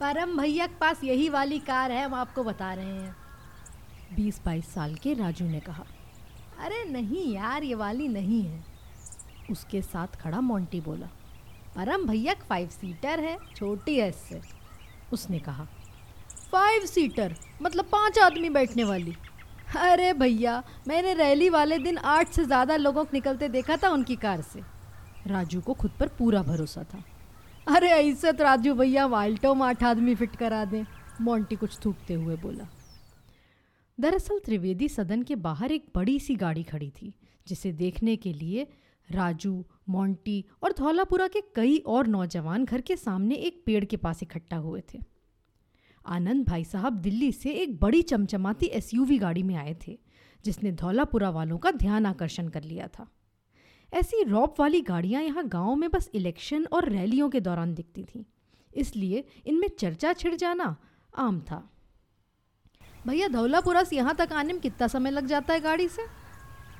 परम भैया के पास यही वाली कार है, हम आपको बता रहे हैं। बीस बाईस साल के राजू ने कहा, अरे नहीं यार, ये वाली नहीं है। उसके साथ खड़ा मोंटी बोला, परम भैया फाइव सीटर है, छोटी है इससे। उसने कहा, फाइव सीटर मतलब पाँच आदमी बैठने वाली। अरे भैया, मैंने रैली वाले दिन आठ से ज़्यादा लोगों को निकलते देखा था उनकी कार से। राजू को खुद पर पूरा भरोसा था। अरे ऐसे तो राजू भैया, वाल्टो में आठ आदमी फिट करा दें, मोंटी कुछ थूकते हुए बोला। दरअसल त्रिवेदी सदन के बाहर एक बड़ी सी गाड़ी खड़ी थी, जिसे देखने के लिए राजू, मोंटी और धौलापुरा के कई और नौजवान घर के सामने एक पेड़ के पास इकट्ठा हुए थे। आनंद भाई साहब दिल्ली से एक बड़ी चमचमाती एसयूवी गाड़ी में आए थे, जिसने धौलापुरा वालों का ध्यान आकर्षण कर लिया था। ऐसी रॉप वाली गाड़ियाँ यहाँ गाँव में बस इलेक्शन और रैलियों के दौरान दिखती थीं। इसलिए इनमें चर्चा छिड़ जाना आम था। भैया, धौलापुरा से यहाँ तक आने में कितना समय लग जाता है गाड़ी से?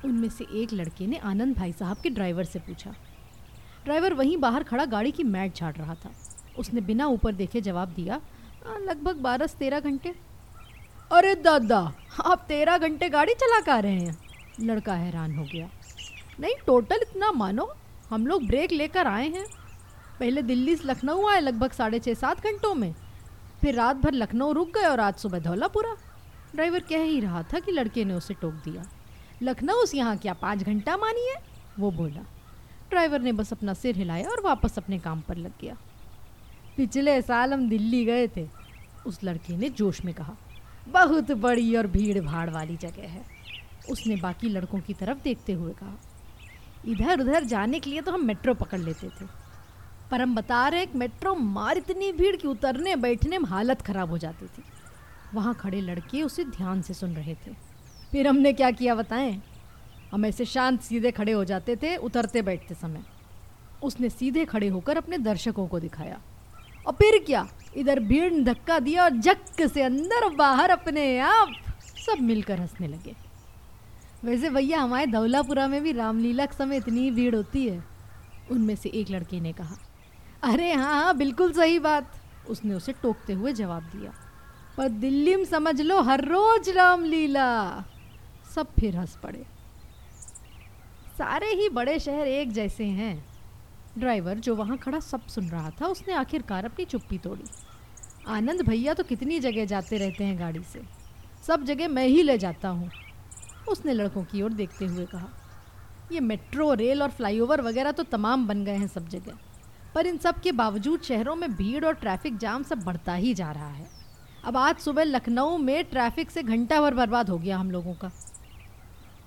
उनमें से एक लड़के ने आनंद भाई साहब के ड्राइवर से पूछा। ड्राइवर वहीं बाहर खड़ा गाड़ी की मैट झाड़ रहा था। उसने बिना ऊपर देखे जवाब दिया लगभग बारह से तेरह घंटे। अरे दादा, आप तेरह घंटे गाड़ी चला कर रहे हैं? लड़का हैरान हो गया। नहीं टोटल इतना मानो। हम लोग ब्रेक लेकर आए हैं। पहले दिल्ली से लखनऊ आए लगभग साढ़े छः सात घंटों में। फिर रात भर लखनऊ रुक गए और आज सुबह धौलापुरा। ड्राइवर कह ही रहा था कि लड़के ने उसे टोक दिया। लखनऊ से यहाँ क्या पाँच घंटा मानिए? वो बोला। ड्राइवर ने बस अपना सिर हिलाया और वापस अपने काम पर लग गया। पिछले साल हम दिल्ली गए थे। उस लड़के ने जोश में कहा, बहुत बड़ी और भीड़ भाड़ वाली जगह है। उसने बाकी लड़कों की तरफ़ देखते हुए कहा इधर उधर जाने के लिए तो हम मेट्रो पकड़ लेते थे। पर हम बता रहे एक मेट्रो मार इतनी भीड़ कि उतरने, बैठने में हालत ख़राब हो जाती थी। वहाँ खड़े लड़के उसे ध्यान से सुन रहे थे। फिर हमने क्या किया बताएँ? हम ऐसे शांत सीधे खड़े हो जाते थे उतरते बैठते समय। उसने सीधे खड़े होकर अपने दर्शकों को दिखाया। और फिर क्या? इधर भीड़ ने धक्का दिया और जक से अंदर बाहर अपने आप सब मिलकर हंसने लगे। वैसे भैया, हमारे धौलापुरा में भी रामलीला के समय इतनी भीड़ होती है। उनमें से एक लड़के ने कहा, अरे हाँ हाँ बिल्कुल सही बात। उसने उसे टोकते हुए जवाब दिया, पर दिल्ली में समझ लो, हर रोज रामलीला। सब फिर हंस पड़े। सारे ही बड़े शहर एक जैसे हैं। ड्राइवर जो वहाँ खड़ा सब सुन रहा था, उसने आखिरकार अपनी चुप्पी तोड़ी। आनंद भैया तो कितनी जगह जाते रहते हैं गाड़ी से। सब जगह मैं ही ले जाता हूँ। उसने लड़कों की ओर देखते हुए कहा, ये मेट्रो, रेल और फ्लाईओवर वगैरह तो तमाम बन गए हैं सब जगह, पर इन सब के बावजूद शहरों में भीड़ और ट्रैफ़िक जाम सब बढ़ता ही जा रहा है। अब आज सुबह लखनऊ में ट्रैफ़िक से घंटा भर बर्बाद हो गया हम लोगों का।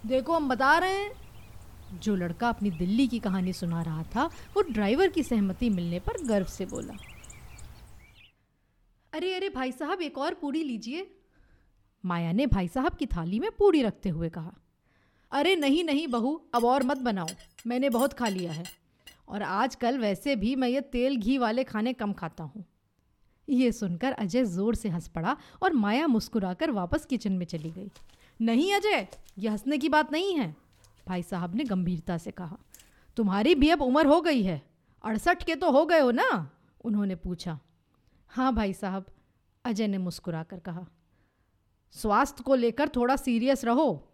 देखो, हम बता रहे हैं। जो लड़का अपनी दिल्ली की कहानी सुना रहा था, वो ड्राइवर की सहमति मिलने पर गर्व से बोला, अरे अरे, भाई साहब, एक और पूरी लीजिए। माया ने भाई साहब की थाली में पूड़ी रखते हुए कहा, अरे नहीं नहीं बहू, अब और मत बनाओ, मैंने बहुत खा लिया है। और आजकल वैसे भी मैं ये तेल घी वाले खाने कम खाता हूँ ये सुनकर अजय ज़ोर से हंस पड़ा और माया मुस्कुराकर वापस किचन में चली गई। नहीं अजय, ये हंसने की बात नहीं है, भाई साहब ने गंभीरता से कहा। तुम्हारी भी अब उम्र हो गई है, अड़सठ के तो हो गए हो ना? उन्होंने पूछा। हाँ भाई साहब, अजय ने मुस्कुरा कर कहा। स्वास्थ्य को लेकर थोड़ा सीरियस रहो।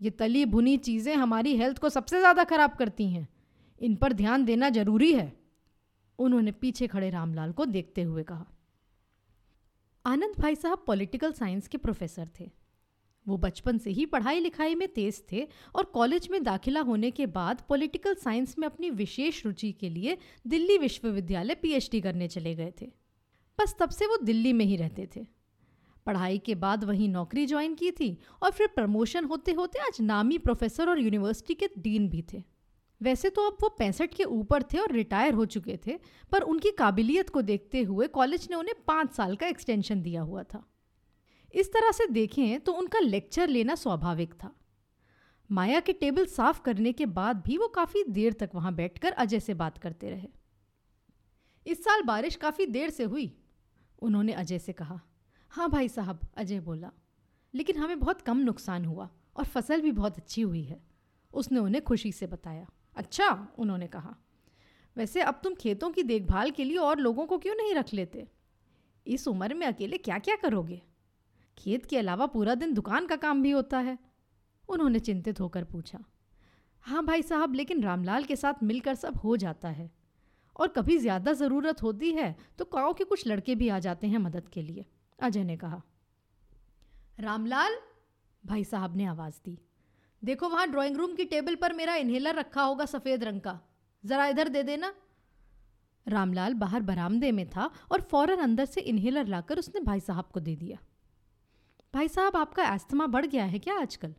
ये तली भुनी चीज़ें हमारी हेल्थ को सबसे ज़्यादा खराब करती हैं। इन पर ध्यान देना ज़रूरी है। उन्होंने पीछे खड़े रामलाल को देखते हुए कहा। आनंद भाई साहब पॉलिटिकल साइंस के प्रोफेसर थे। वो बचपन से ही पढ़ाई लिखाई में तेज थे और कॉलेज में दाखिला होने के बाद पॉलिटिकल साइंस में अपनी विशेष रुचि के लिए दिल्ली विश्वविद्यालय पीएचडी करने चले गए थे। बस तब से वो दिल्ली में ही रहते थे। पढ़ाई के बाद वहीं नौकरी ज्वाइन की थी और फिर प्रमोशन होते होते आज नामी प्रोफेसर और यूनिवर्सिटी के डीन भी थे। वैसे तो अब वो पैंसठ के ऊपर थे और रिटायर हो चुके थे, पर उनकी काबिलियत को देखते हुए कॉलेज ने उन्हें पाँच साल का एक्सटेंशन दिया हुआ था। इस तरह से देखें तो उनका लेक्चर लेना स्वाभाविक था। माया के टेबल साफ़ करने के बाद भी वो काफ़ी देर तक वहाँ बैठकर अजय से बात करते रहे। इस साल बारिश काफ़ी देर से हुई, उन्होंने अजय से कहा। हाँ भाई साहब, अजय बोला। लेकिन हमें बहुत कम नुकसान हुआ और फ़सल भी बहुत अच्छी हुई है। उसने उन्हें खुशी से बताया। अच्छा उन्होंने कहा। वैसे अब तुम खेतों की देखभाल के लिए और लोगों को क्यों नहीं रख लेते? इस उम्र में अकेले क्या क्या करोगे? खेत के अलावा पूरा दिन दुकान का काम भी होता है। उन्होंने चिंतित होकर पूछा। हाँ भाई साहब, लेकिन रामलाल के साथ मिलकर सब हो जाता है। और कभी ज़्यादा ज़रूरत होती है तो गाँव के कुछ लड़के भी आ जाते हैं मदद के लिए। अजय ने कहा। रामलाल, भाई साहब ने आवाज़ दी। देखो वहाँ ड्राइंग रूम की टेबल पर मेरा इन्हेलर रखा होगा सफ़ेद रंग का। ज़रा इधर दे देना। रामलाल बाहर बरामदे में था और फ़ौरन अंदर से इन्हेलर लाकर उसने भाई साहब को दे दिया। भाई साहब, आपका एस्थमा बढ़ गया है क्या आजकल?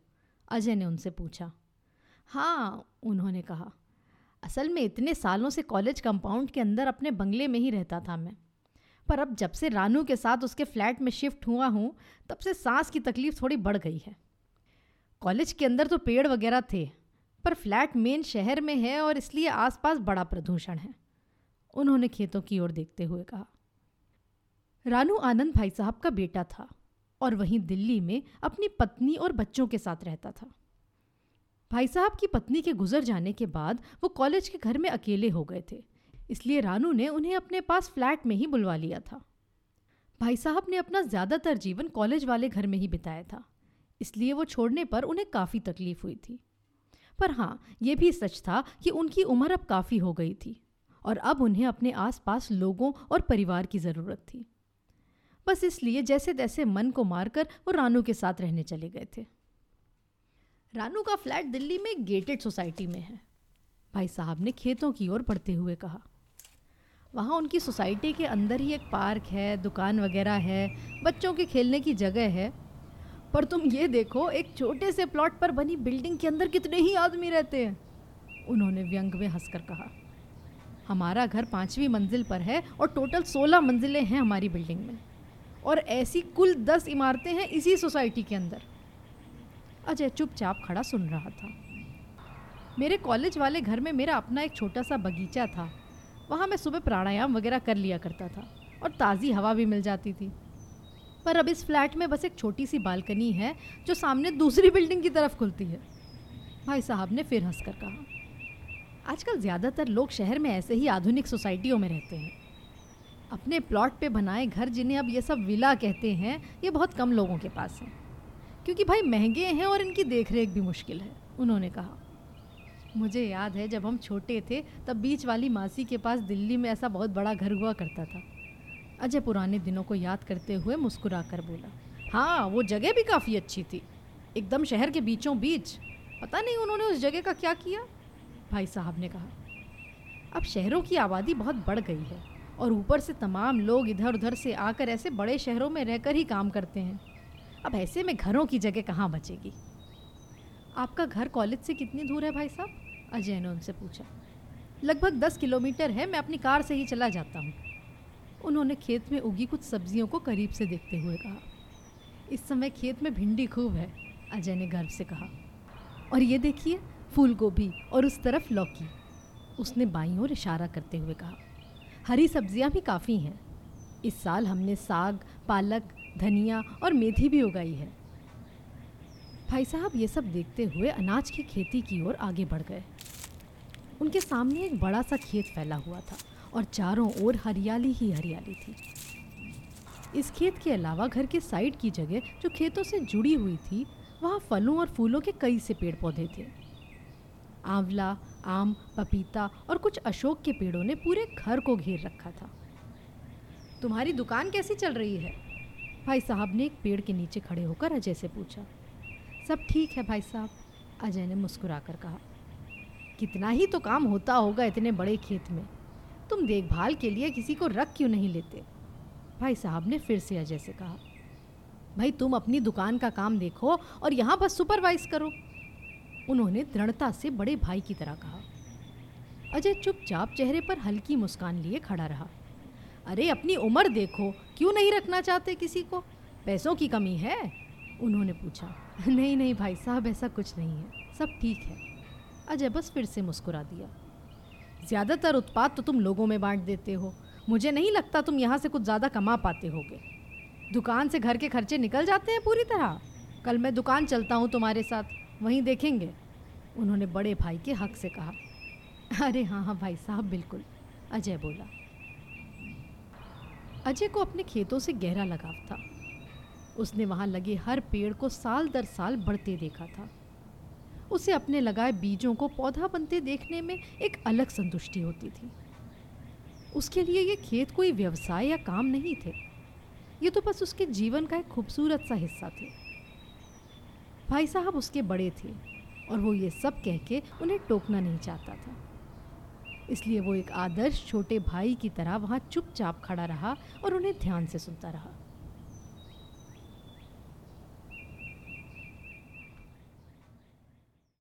अजय ने उनसे पूछा। हाँ उन्होंने कहा। असल में इतने सालों से कॉलेज कंपाउंड के अंदर अपने बंगले में ही रहता था मैं। पर अब जब से रानू के साथ उसके फ्लैट में शिफ्ट हुआ हूँ, तब से सांस की तकलीफ़ थोड़ी बढ़ गई है। कॉलेज के अंदर तो पेड़ वगैरह थे, पर फ्लैट मेन शहर में है और इसलिए आसपास बड़ा प्रदूषण है, उन्होंने खेतों की ओर देखते हुए कहा। रानू आनंद भाई साहब का बेटा था और वहीं दिल्ली में अपनी पत्नी और बच्चों के साथ रहता था। भाई साहब की पत्नी के गुजर जाने के बाद वो कॉलेज के घर में अकेले हो गए थे। इसलिए रानू ने उन्हें अपने पास फ्लैट में ही बुलवा लिया था। भाई साहब ने अपना ज़्यादातर जीवन कॉलेज वाले घर में ही बिताया था, इसलिए वो छोड़ने पर उन्हें काफ़ी तकलीफ़ हुई थी। पर हाँ ये भी सच था कि उनकी उम्र अब काफ़ी हो गई थी और अब उन्हें अपने आसपास लोगों और परिवार की ज़रूरत थी। बस इसलिए जैसे तैसे मन को मारकर वो रानू के साथ रहने चले गए थे। रानू का फ्लैट दिल्ली में गेटेड सोसाइटी में है। भाई साहब ने खेतों की ओर बढ़ते हुए कहा वहाँ उनकी सोसाइटी के अंदर ही एक पार्क है, दुकान वगैरह है, बच्चों के खेलने की जगह है। पर तुम ये देखो, एक छोटे से प्लॉट पर बनी बिल्डिंग के अंदर कितने ही आदमी रहते हैं, उन्होंने व्यंग में हंसकर कहा। हमारा घर पाँचवीं मंजिल पर है और टोटल सोलह मंजिलें हैं हमारी बिल्डिंग में, और ऐसी कुल दस इमारतें हैं इसी सोसाइटी के अंदर। अजय चुपचाप खड़ा सुन रहा था। मेरे कॉलेज वाले घर में मेरा अपना एक छोटा सा बगीचा था। वहाँ मैं सुबह प्राणायाम वगैरह कर लिया करता था और ताज़ी हवा भी मिल जाती थी। पर अब इस फ्लैट में बस एक छोटी सी बालकनी है जो सामने दूसरी बिल्डिंग की तरफ़ खुलती है। भाई साहब ने फिर हंसकर कहा, आजकल ज़्यादातर लोग शहर में ऐसे ही आधुनिक सोसाइटियों में रहते हैं। अपने प्लॉट पे बनाए घर जिन्हें अब ये सब विला कहते हैं, ये बहुत कम लोगों के पास हैं। क्योंकि भाई महँगे हैं और इनकी देख रेख भी मुश्किल है, उन्होंने कहा। मुझे याद है, जब हम छोटे थे, तब बीच वाली मासी के पास दिल्ली में ऐसा बहुत बड़ा घर हुआ करता था। अजय पुराने दिनों को याद करते हुए मुस्कुरा कर बोला हाँ वो जगह भी काफ़ी अच्छी थी। एकदम शहर के बीचों बीच। पता नहीं उन्होंने उस जगह का क्या किया? भाई साहब ने कहा, अब शहरों की आबादी बहुत बढ़ गई है और ऊपर से तमाम लोग इधर उधर से आकर ऐसे बड़े शहरों में रहकर ही काम करते हैं। अब ऐसे में घरों की जगह कहाँ बचेगी? आपका घर कॉलेज से कितनी दूर है भाई साहब? अजय ने उनसे पूछा, लगभग दस किलोमीटर है, मैं अपनी कार से ही चला जाता हूँ। उन्होंने खेत में उगी कुछ सब्जियों को करीब से देखते हुए कहा, इस समय खेत में भिंडी खूब है, अजय ने गर्व से कहा। और ये देखिए फूल गोभी और उस तरफ़ लौकी, उसने बाई ओर इशारा करते हुए कहा, हरी सब्ज़ियाँ भी काफ़ी हैं। इस साल हमने साग, पालक, धनिया और मेथी भी उगाई है। भाई साहब, ये सब देखते हुए अनाज की खेती की ओर आगे बढ़ गए। उनके सामने एक बड़ा सा खेत फैला हुआ था और चारों ओर हरियाली ही हरियाली थी। इस खेत के अलावा घर के साइड की जगह जो खेतों से जुड़ी हुई थी, वहाँ फलों और फूलों के कई से पेड़ पौधे थे। आंवला, आम, पपीता और कुछ अशोक के पेड़ों ने पूरे घर को घेर रखा था। तुम्हारी दुकान कैसी चल रही है? भाई साहब ने एक पेड़ के नीचे खड़े होकर अजय से पूछा। सब ठीक है भाई साहब। अजय ने मुस्कुराकर कहा, कितना ही तो काम होता होगा इतने बड़े खेत में। तुम देखभाल के लिए किसी को रख क्यों नहीं लेते? भाई साहब ने फिर से अजय से कहा, भाई तुम अपनी दुकान का काम देखो और यहाँ बस सुपरवाइज करो। उन्होंने दृढ़ता से बड़े भाई की तरह कहा। अजय चुपचाप चेहरे पर हल्की मुस्कान लिए खड़ा रहा। अरे, अपनी उम्र देखो, क्यों नहीं रखना चाहते किसी को? पैसों की कमी है? उन्होंने पूछा। नहीं नहीं भाई साहब, ऐसा कुछ नहीं है। सब ठीक है। अजय, बस फिर से मुस्कुरा दिया। ज़्यादातर उत्पाद तो तुम लोगों में बांट देते हो। मुझे नहीं लगता तुम यहाँ से कुछ ज़्यादा कमा पाते होगे। दुकान से घर के खर्चे निकल जाते हैं पूरी तरह। कल मैं दुकान चलता हूँ तुम्हारे साथ। वहीं देखेंगे। उन्होंने बड़े भाई के हक से कहा। अरे हाँ हाँ भाई साहब, बिल्कुल। अजय बोला। अजय को अपने खेतों से गहरा लगाव था। उसने वहाँ लगे हर पेड़ को साल दर साल बढ़ते देखा था। उसे अपने लगाए बीजों को पौधा बनते देखने में एक अलग संतुष्टि होती थी। उसके लिए ये खेत कोई व्यवसाय या काम नहीं थे। ये तो बस उसके जीवन का एक खूबसूरत सा हिस्सा थे। भाई साहब उसके बड़े थे और वो ये सब कह के उन्हें टोकना नहीं चाहता था। इसलिए वो एक आदर्श छोटे भाई की तरह वहाँ चुपचाप खड़ा रहा और उन्हें ध्यान से सुनता रहा।